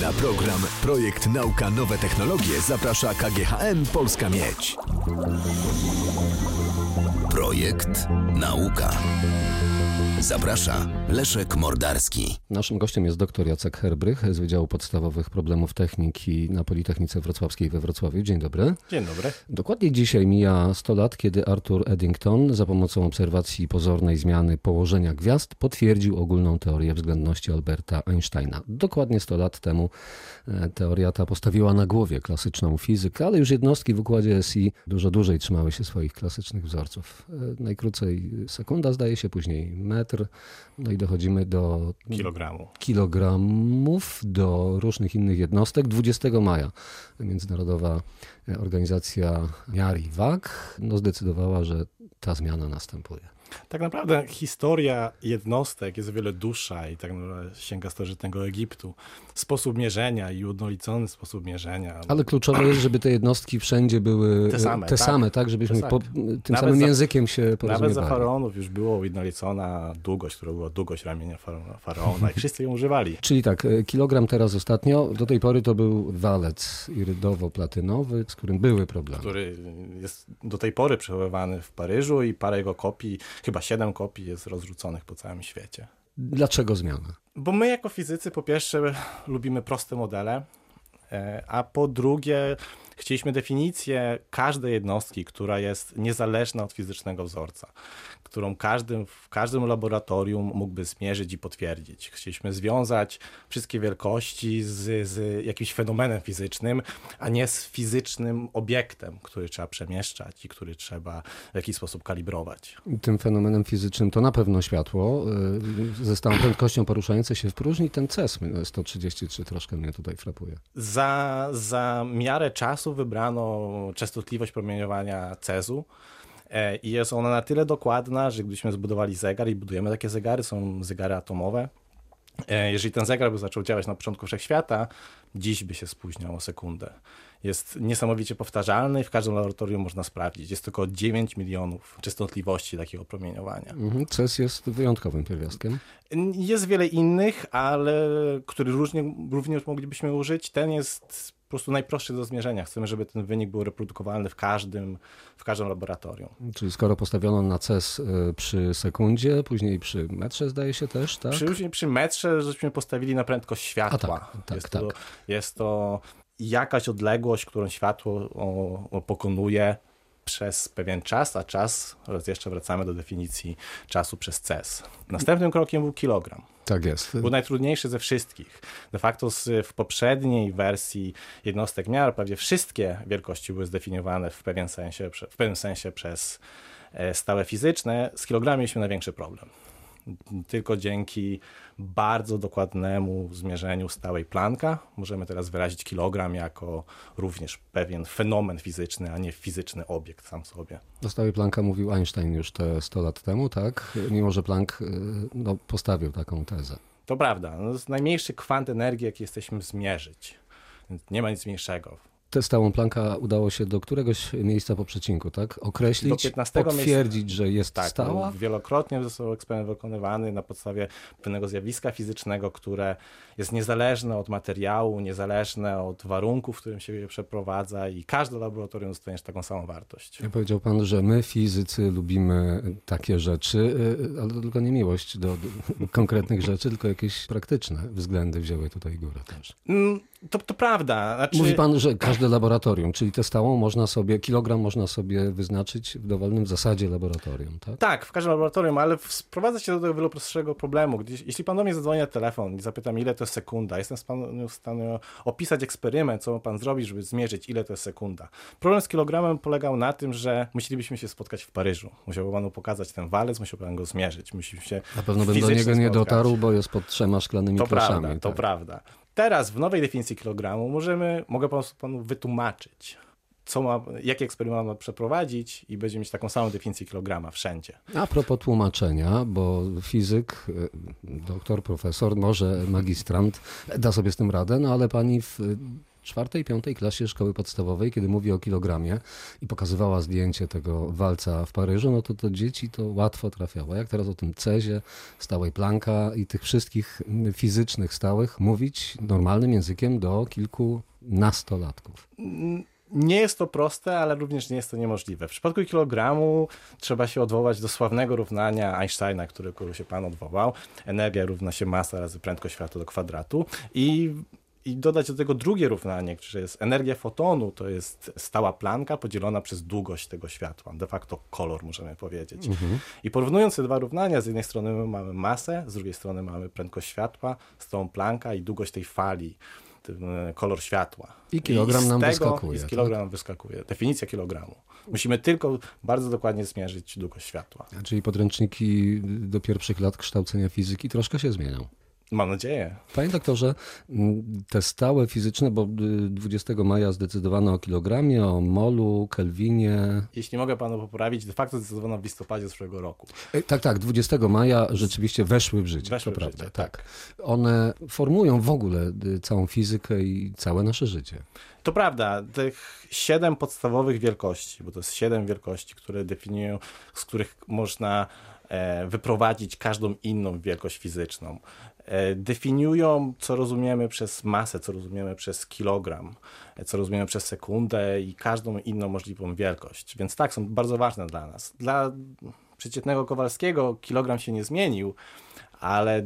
Na program Projekt Nauka Nowe Technologie zaprasza KGHM Polska Miedź. Projekt Nauka. Zaprasza Leszek Mordarski. Naszym gościem jest dr Jacek Herbrych z Wydziału Podstawowych Problemów Techniki na Politechnice Wrocławskiej we Wrocławiu. Dzień dobry. Dzień dobry. Dokładnie dzisiaj mija 100 lat, kiedy Arthur Eddington za pomocą obserwacji pozornej zmiany położenia gwiazd potwierdził ogólną teorię względności Alberta Einsteina. Dokładnie 100 lat temu e, teoria ta postawiła na głowie klasyczną fizykę, ale już jednostki w układzie SI dużo dłużej trzymały się swoich klasycznych wzorców. E, Najkrócej sekunda zdaje się, później metr, no i dochodzimy do Kilogramu. kilogramów do różnych innych jednostek. 20 maja Międzynarodowa Organizacja Miar i Wag no, zdecydowała, że ta zmiana następuje. Tak naprawdę historia jednostek jest o wiele dłuższa i tak naprawdę sięga starożytnego Egiptu. Sposób mierzenia i ujednolicony sposób mierzenia. Ale kluczowe jest, żeby te jednostki wszędzie były Te same, te tak. same, tak żebyśmy Te po, tym Nawet samym za- językiem się Nawet za porozumiewali. faraonów już było ujednolicona długość, która była długość ramienia fara- faraona i wszyscy ją używali. Czyli tak, e, kilogram teraz ostatnio, do tej pory to był walec irydowo-platynowy, z którym były problemy. który jest do tej pory przechowywany w Paryżu i parę jego kopii, chyba siedem kopii jest rozrzuconych po całym świecie. Dlaczego zmiana? Bo my jako fizycy po pierwsze lubimy proste modele, e, a po drugie chcieliśmy definicję każdej jednostki, która jest niezależna od fizycznego wzorca, którą każdym, w każdym laboratorium mógłby zmierzyć i potwierdzić. Chcieliśmy związać wszystkie wielkości z, z jakimś fenomenem fizycznym, a nie z fizycznym obiektem, który trzeba przemieszczać i który trzeba w jakiś sposób kalibrować. Tym fenomenem fizycznym to na pewno światło y, ze stałą prędkością poruszające się w próżni. Ten CES 133 troszkę mnie tutaj frapuje. Za, za miarę czasu wybrano częstotliwość promieniowania cezu e, i jest ona na tyle dokładna, że gdybyśmy zbudowali zegar i budujemy takie zegary, są zegary atomowe, e, jeżeli ten zegar by zaczął działać na początku wszechświata, dziś by się spóźniał o sekundę. Jest niesamowicie powtarzalny i w każdym laboratorium można sprawdzić. Jest tylko 9 milionów częstotliwości takiego promieniowania. Mhm, CES jest wyjątkowym pierwiastkiem. Jest wiele innych, ale który różnie, również moglibyśmy użyć. Ten jest po prostu najprostszy do zmierzenia. Chcemy, żeby ten wynik był reprodukowalny w każdym, w każdym laboratorium. Czyli skoro postawiono na CES y, przy sekundzie, później przy metrze zdaje się też, tak? Przy, przy metrze żeśmy postawili na prędkość światła. A tak, tak, jest, tak. To, jest to jakaś odległość, którą światło pokonuje przez pewien czas, a czas, raz jeszcze wracamy do definicji czasu przez CES. Następnym krokiem był kilogram. Tak jest. Był najtrudniejszy ze wszystkich. De facto z, w poprzedniej wersji jednostek miar prawie wszystkie wielkości były zdefiniowane w pewien sensie, w pewnym sensie przez e, stałe fizyczne. Z kilogramem mieliśmy największy problem. Tylko dzięki bardzo dokładnemu zmierzeniu stałej Plancka możemy teraz wyrazić kilogram jako również pewien fenomen fizyczny, a nie fizyczny obiekt sam sobie. O stałej Plancka mówił Einstein już te 100 lat temu, tak? Mimo, że Planck y, no, postawił taką tezę. To prawda. No, to jest najmniejszy kwant energii, jaki jesteśmy zmierzyć. Nie ma nic mniejszego. Tę stałą Plancka udało się do któregoś miejsca po przecinku, tak? Określić, Do 15 potwierdzić, że jest Tak, stała. wielokrotnie został eksperyment wykonywany na podstawie pewnego zjawiska fizycznego, które jest niezależne od materiału, niezależne od warunków, w którym się przeprowadza i każde laboratorium dostaniesz taką samą wartość. Ja powiedział pan, że my fizycy lubimy takie rzeczy, y, ale to tylko nie miłość do, do konkretnych rzeczy, tylko jakieś praktyczne względy wzięły tutaj górę też. Mm, To, to prawda. Znaczy, Mówi pan, że każde laboratorium, czyli tę stałą można sobie, kilogram można sobie wyznaczyć w dowolnym zasadzie laboratorium, tak? Tak, w każdym laboratorium, ale sprowadza się do tego wiele prostszego problemu. Gdyś, jeśli pan do mnie zadzwoni na telefon i zapytam, ile to jest sekunda, jestem w stanie- w stanie opisać eksperyment, co pan zrobić, żeby zmierzyć, ile to jest sekunda. Problem z kilogramem polegał na tym, że musielibyśmy się spotkać w Paryżu. Musiałby panu pokazać ten walec, musiał pan go zmierzyć. Musimy się Na pewno bym do niego nie spotkać. dotarł, bo jest pod trzema szklanymi To kloszami. prawda, to tak. prawda. Teraz w nowej definicji kilogramu możemy, mogę panu wytłumaczyć, co ma, jaki eksperyment ma przeprowadzić i będzie mieć taką samą definicję kilograma wszędzie. A propos tłumaczenia, bo fizyk, y, doktor, profesor, może magistrant da sobie z tym radę, no ale pani w czwartej, piątej klasie szkoły podstawowej, kiedy mówi o kilogramie i pokazywała zdjęcie tego walca w Paryżu, no to to dzieci to łatwo trafiało. Jak teraz o tym cezie, stałej planka i tych wszystkich fizycznych stałych mówić normalnym językiem do kilkunastolatków? Nie jest to proste, ale również nie jest to niemożliwe. W przypadku kilogramu trzeba się odwołać do sławnego równania Einsteina, którego się pan odwołał. Energia równa się masa razy prędkość światła do kwadratu. I i dodać do tego drugie równanie, które jest energia fotonu, to jest stała planka podzielona przez długość tego światła, de facto kolor możemy powiedzieć. Mhm. I porównując te dwa równania, z jednej strony mamy masę, z drugiej strony mamy prędkość światła, stałą planka i długość tej fali kolor światła. I kilogram I nam tego, wyskakuje. I z kilogram tak? wyskakuje. Definicja kilogramu. Musimy tylko bardzo dokładnie zmierzyć długość światła. Czyli podręczniki do pierwszych lat kształcenia fizyki troszkę się zmienią. Mam nadzieję. Panie doktorze, te stałe fizyczne, bo 20 maja zdecydowano o kilogramie, o molu, kelwinie. Jeśli mogę panu poprawić, de facto zdecydowano w listopadzie zeszłego roku. E, tak, tak, 20 maja rzeczywiście weszły w życie. Weszły to w prawda, życie, tak. One formują w ogóle całą fizykę i całe nasze życie. To prawda, tych siedem podstawowych wielkości, bo to jest siedem wielkości, które definiują, z których można e, wyprowadzić każdą inną wielkość fizyczną. E, definiują, co rozumiemy przez masę, co rozumiemy przez kilogram, e, co rozumiemy przez sekundę i każdą inną możliwą wielkość. Więc tak, są bardzo ważne dla nas. Dla przeciętnego Kowalskiego kilogram się nie zmienił, ale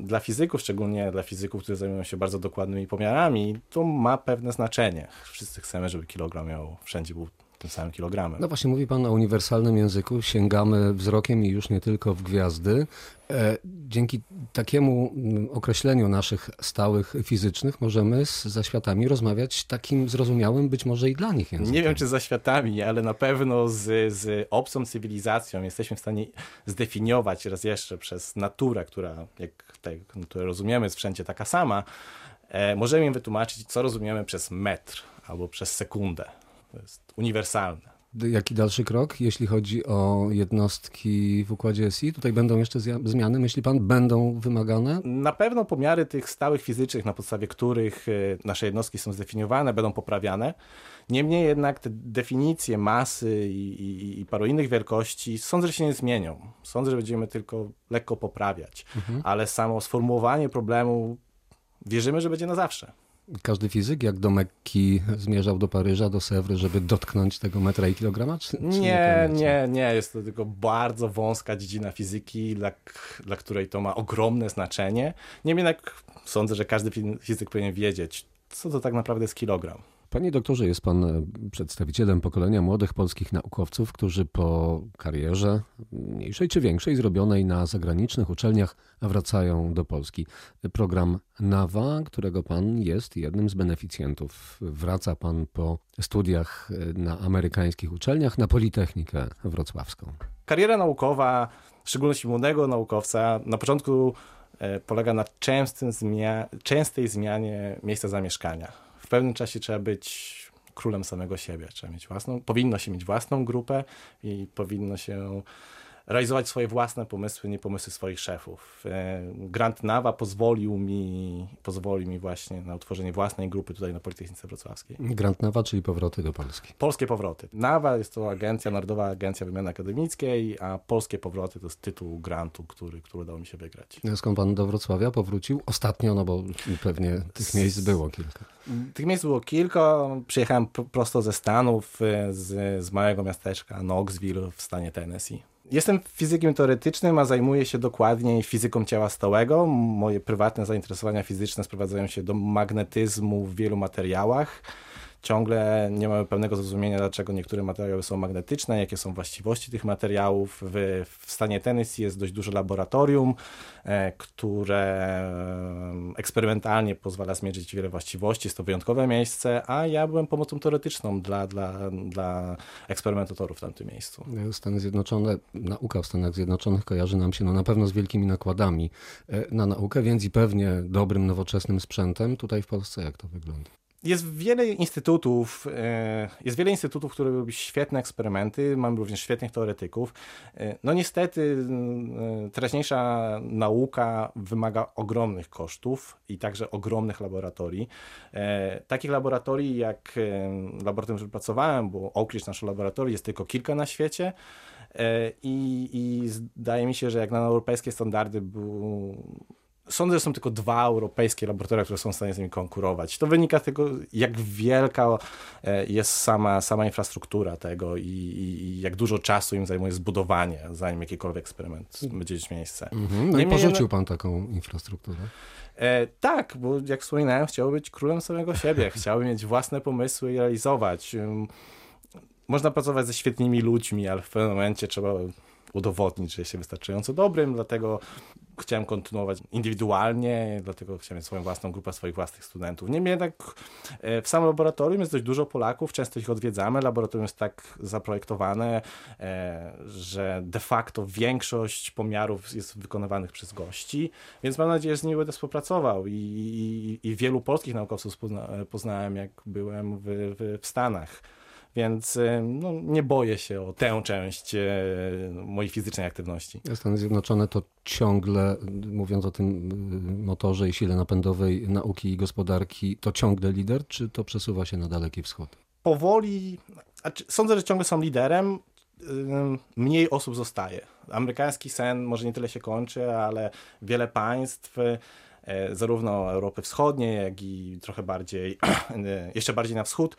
dla fizyków, szczególnie dla fizyków, którzy zajmują się bardzo dokładnymi pomiarami, to ma pewne znaczenie. Wszyscy chcemy, żeby kilogram miał wszędzie był tym samym kilogramem. No właśnie, mówi Pan o uniwersalnym języku. Sięgamy wzrokiem i już nie tylko w gwiazdy. E, dzięki takiemu mm, określeniu naszych stałych fizycznych możemy z zaświatami rozmawiać takim zrozumiałym być może i dla nich językiem. Nie wiem, czy z zaświatami, ale na pewno z, z obcą cywilizacją jesteśmy w stanie zdefiniować raz jeszcze przez naturę, która, jak tutaj, które rozumiemy, jest wszędzie taka sama, e, możemy im wytłumaczyć, co rozumiemy przez metr albo przez sekundę. To jest uniwersalne. Jaki dalszy krok, jeśli chodzi o jednostki w układzie SI? Tutaj będą jeszcze zmiany, myśli pan, będą wymagane? Na pewno pomiary tych stałych fizycznych, na podstawie których e, nasze jednostki są zdefiniowane, będą poprawiane. Niemniej jednak te definicje masy i, i, i paru innych wielkości sądzę, że się nie zmienią. Sądzę, że będziemy tylko lekko poprawiać, mhm. ale samo sformułowanie problemu wierzymy, że będzie na zawsze. Każdy fizyk, jak do Mekki, zmierzał do Paryża, do Sewry, żeby dotknąć tego metra i kilograma? Czy, czy nie, nie, nie, Jest to tylko bardzo wąska dziedzina fizyki, dla, dla której to ma ogromne znaczenie. Niemniej jednak sądzę, że każdy fizyk powinien wiedzieć, co to tak naprawdę jest kilogram. Panie doktorze, jest pan e, przedstawicielem pokolenia młodych polskich naukowców, którzy po karierze, mniejszej czy większej, zrobionej na zagranicznych uczelniach, wracają do Polski. Program NAWA, którego pan jest jednym z beneficjentów. Wraca pan po studiach e, na amerykańskich uczelniach na Politechnikę Wrocławską. Kariera naukowa, w szczególności młodego naukowca, na początku e, polega na zmia częstej zmianie miejsca zamieszkania w pewnym czasie trzeba być królem samego siebie. Trzeba mieć własną, powinno się mieć własną grupę i powinno się realizować swoje własne pomysły, nie pomysły swoich szefów. E, Grant Nawa pozwolił mi, pozwolił mi właśnie na utworzenie własnej grupy tutaj na Politechnice Wrocławskiej. Grant Nawa, czyli powroty do Polski. Polskie powroty. Nawa jest to agencja, Narodowa Agencja Wymiany Akademickiej, a Polskie powroty to jest tytuł grantu, który, który udało mi się wygrać. Skąd pan do Wrocławia powrócił? Ostatnio, no bo pewnie tych miejsc było kilka. Tych miejsc było kilka. Przyjechałem prosto ze Stanów, e, z, z małego miasteczka Knoxville w stanie Tennessee. Jestem fizykiem teoretycznym, a zajmuję się dokładniej fizyką ciała stałego. Moje prywatne zainteresowania fizyczne sprowadzają się do magnetyzmu w wielu materiałach ciągle nie mamy pełnego zrozumienia, dlaczego niektóre materiały są magnetyczne, jakie są właściwości tych materiałów. W, w stanie Tennessee jest dość duże laboratorium, e, które eksperymentalnie pozwala zmierzyć wiele właściwości. Jest to wyjątkowe miejsce, a ja byłem pomocą teoretyczną dla, dla, dla eksperymentatorów w tamtym miejscu. Stany Zjednoczone, nauka w Stanach Zjednoczonych kojarzy nam się no, na pewno z wielkimi nakładami e, na naukę, więc i pewnie dobrym, nowoczesnym sprzętem. Tutaj w Polsce jak to wygląda? Jest wiele instytutów, e, jest wiele instytutów, które robią świetne eksperymenty, mamy również świetnych teoretyków. E, no niestety e, teraźniejsza nauka wymaga ogromnych kosztów i także ogromnych laboratorii. Takich laboratorii jak laboratorium, w którym pracowałem, bo Oak Ridge, nasze laboratorium, jest tylko kilka na świecie. I, I zdaje mi się, że jak na europejskie standardy był, Sądzę, że są tylko dwa europejskie laboratoria, które są w stanie z nimi konkurować. To wynika z tego, jak wielka e, jest sama, sama infrastruktura tego i, i, jak dużo czasu im zajmuje zbudowanie, zanim jakikolwiek eksperyment będzie mieć miejsce. Mhm. No i porzucił pan taką infrastrukturę? E, tak, bo jak wspominałem, chciałbym być królem samego siebie. Chciałbym mieć własne pomysły i realizować. Można pracować ze świetnymi ludźmi, ale w pewnym momencie trzeba udowodnić, że jest się wystarczająco dobrym, dlatego chciałem kontynuować indywidualnie, dlatego chciałem mieć swoją własną grupę swoich własnych studentów. Niemniej jednak e, w samym laboratorium jest dość dużo Polaków, często ich odwiedzamy. Laboratorium jest tak zaprojektowane, e, że de facto większość pomiarów jest wykonywanych przez gości, więc mam nadzieję, że z nimi będę współpracował i, i, i wielu polskich naukowców pozna, poznałem, jak byłem w, w Stanach. Więc y, no, nie boję się o tę część y, mojej fizycznej aktywności. Stany Zjednoczone to ciągle, mówiąc o tym y, motorze i sile napędowej nauki i gospodarki, to ciągle lider, czy to przesuwa się na Daleki Wschód? Powoli, sądzę, że ciągle są liderem, mniej osób zostaje. Amerykański sen może nie tyle się kończy, ale wiele państw zarówno Europy Wschodniej, jak i trochę bardziej, jeszcze bardziej na wschód,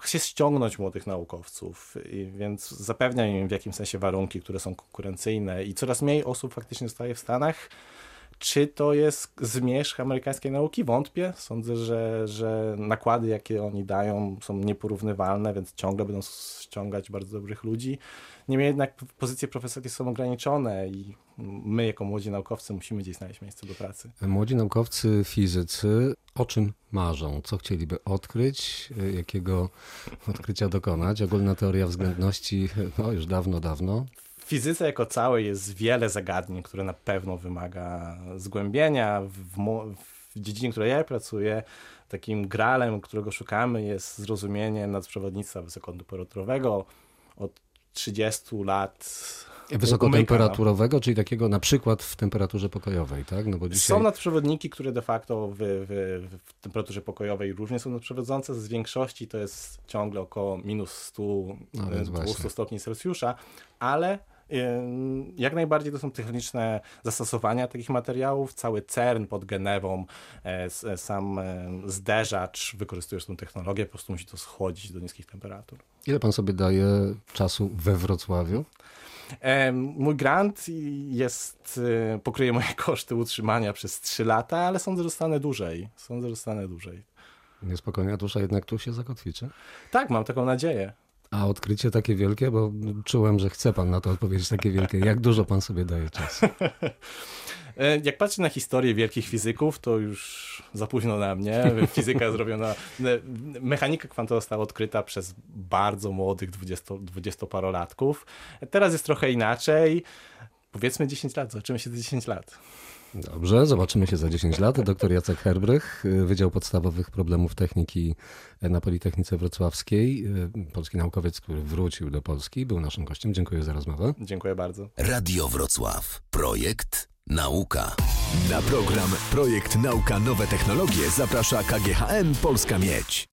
chce ściągnąć młodych naukowców, więc zapewnia im w jakimś sensie warunki, które są konkurencyjne i coraz mniej osób faktycznie zostaje w Stanach. Czy to jest zmierzch amerykańskiej nauki? Wątpię. Sądzę, że, że nakłady, jakie oni dają, są nieporównywalne, więc ciągle będą ściągać bardzo dobrych ludzi. Niemniej jednak pozycje profesorskie są ograniczone i my, jako młodzi naukowcy, musimy gdzieś znaleźć miejsce do pracy. Młodzi naukowcy, fizycy, o czym marzą? Co chcieliby odkryć? Jakiego odkrycia dokonać? Ogólna teoria względności, no już dawno, dawno. W fizyce jako całej jest wiele zagadnień, które na pewno wymaga zgłębienia. W, w dziedzinie, w której ja pracuję, takim gralem, którego szukamy, jest zrozumienie nadzprzewodnictwa wysokotemperaturowego. Od 30 lat Wysokotemperaturowego, czyli takiego na przykład w temperaturze pokojowej, tak? No bo dzisiaj... Są nadprzewodniki, które de facto w, w, w temperaturze pokojowej różnie są nadprzewodzące. Z większości to jest ciągle około minus 100, no, 200 stopni Celsjusza, ale jak najbardziej to są techniczne zastosowania takich materiałów. Cały CERN pod Genewą, e, e, sam e, zderzacz wykorzystuje tą technologię, po prostu musi to schłodzić do niskich temperatur. Ile pan sobie daje czasu we Wrocławiu? Mój grant jest, pokryje moje koszty utrzymania przez 3 lata, ale sądzę, że zostanę dłużej. Sądzę, że zostanę dłużej. Niespokojnie, a dusza jednak tu się zakotwiczy? Tak, mam taką nadzieję. A odkrycie takie wielkie, bo czułem, że chce pan na to odpowiedzieć takie wielkie. Jak dużo pan sobie daje czasu? E, jak patrzę na historię wielkich fizyków, to już za późno na mnie. Fizyka zrobiona, mechanika kwantowa została odkryta przez bardzo młodych 20, 20-parolatków. Teraz jest trochę inaczej. Powiedzmy 10 lat, zobaczymy się za 10 lat. Dobrze, zobaczymy się za 10 lat. Doktor Jacek Herbrych, Wydział Podstawowych Problemów Techniki na Politechnice Wrocławskiej. Polski naukowiec, który wrócił do Polski, był naszym gościem. Dziękuję za rozmowę. Dziękuję bardzo. Radio Wrocław. Projekt Nauka. Na program Projekt Nauka Nowe Technologie zaprasza KGHM Polska Miedź.